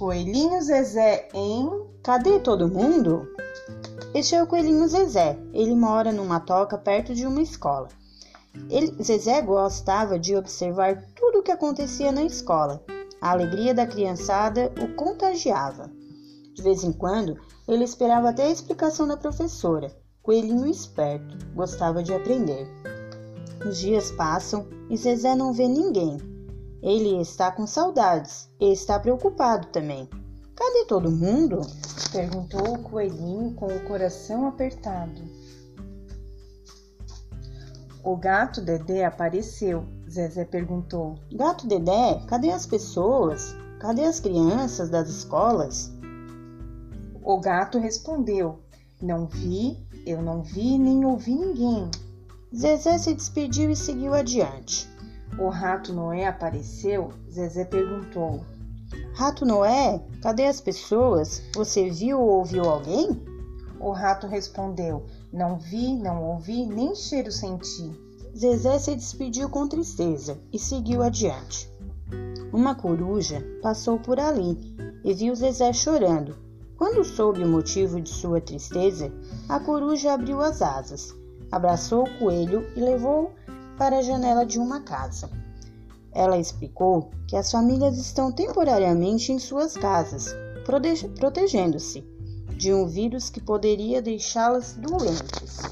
Coelhinho Zezé em Cadê todo mundo? Este é o coelhinho Zezé. Ele mora numa toca perto de uma escola. Ele, Zezé gostava de observar tudo o que acontecia na escola. A alegria da criançada o contagiava. De vez em quando, ele esperava até a explicação da professora. Coelhinho esperto, gostava de aprender. Os dias passam e Zezé não vê ninguém. Ele está com saudades e está preocupado também. Cadê todo mundo? perguntou o coelhinho com o coração apertado. O gato Dedé apareceu. Zezé perguntou: Gato Dedé, cadê as pessoas? Cadê as crianças das escolas? O gato respondeu: Não vi, eu não vi nem ouvi ninguém. Zezé se despediu e seguiu adiante. O rato Noé apareceu? Zezé perguntou. Rato Noé, cadê as pessoas? Você viu ou ouviu alguém? O rato respondeu: Não vi, não ouvi, nem cheiro senti. Zezé se despediu com tristeza e seguiu adiante. Uma coruja passou por ali e viu Zezé chorando. Quando soube o motivo de sua tristeza, a coruja abriu as asas, abraçou o coelho e levou para a janela de uma casa. Ela explicou que as famílias estão temporariamente em suas casas, protegendo-se de um vírus que poderia deixá-las doentes.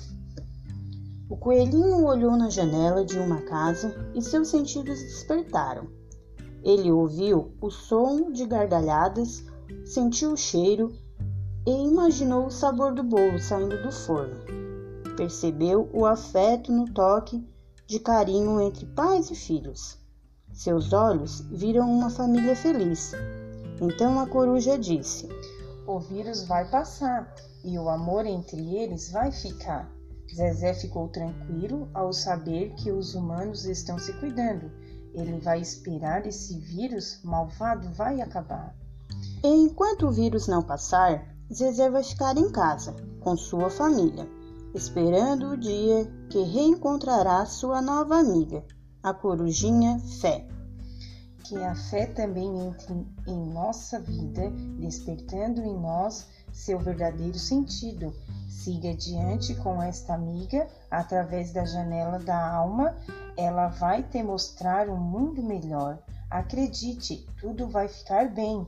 O coelhinho olhou na janela de uma casa e seus sentidos despertaram. Ele ouviu o som de gargalhadas, sentiu o cheiro e imaginou o sabor do bolo saindo do forno. Percebeu o afeto no toque de carinho entre pais e filhos. Seus olhos viram uma família feliz. Então a coruja disse: O vírus vai passar e o amor entre eles vai ficar. Zezé ficou tranquilo ao saber que os humanos estão se cuidando. Ele vai esperar esse vírus malvado vai acabar. E enquanto o vírus não passar, Zezé vai ficar em casa com sua família esperando o dia que reencontrará sua nova amiga, a corujinha Fé. Que a fé também entre em nossa vida, despertando em nós seu verdadeiro sentido. Siga adiante com esta amiga, através da janela da alma, ela vai te mostrar um mundo melhor. Acredite, tudo vai ficar bem.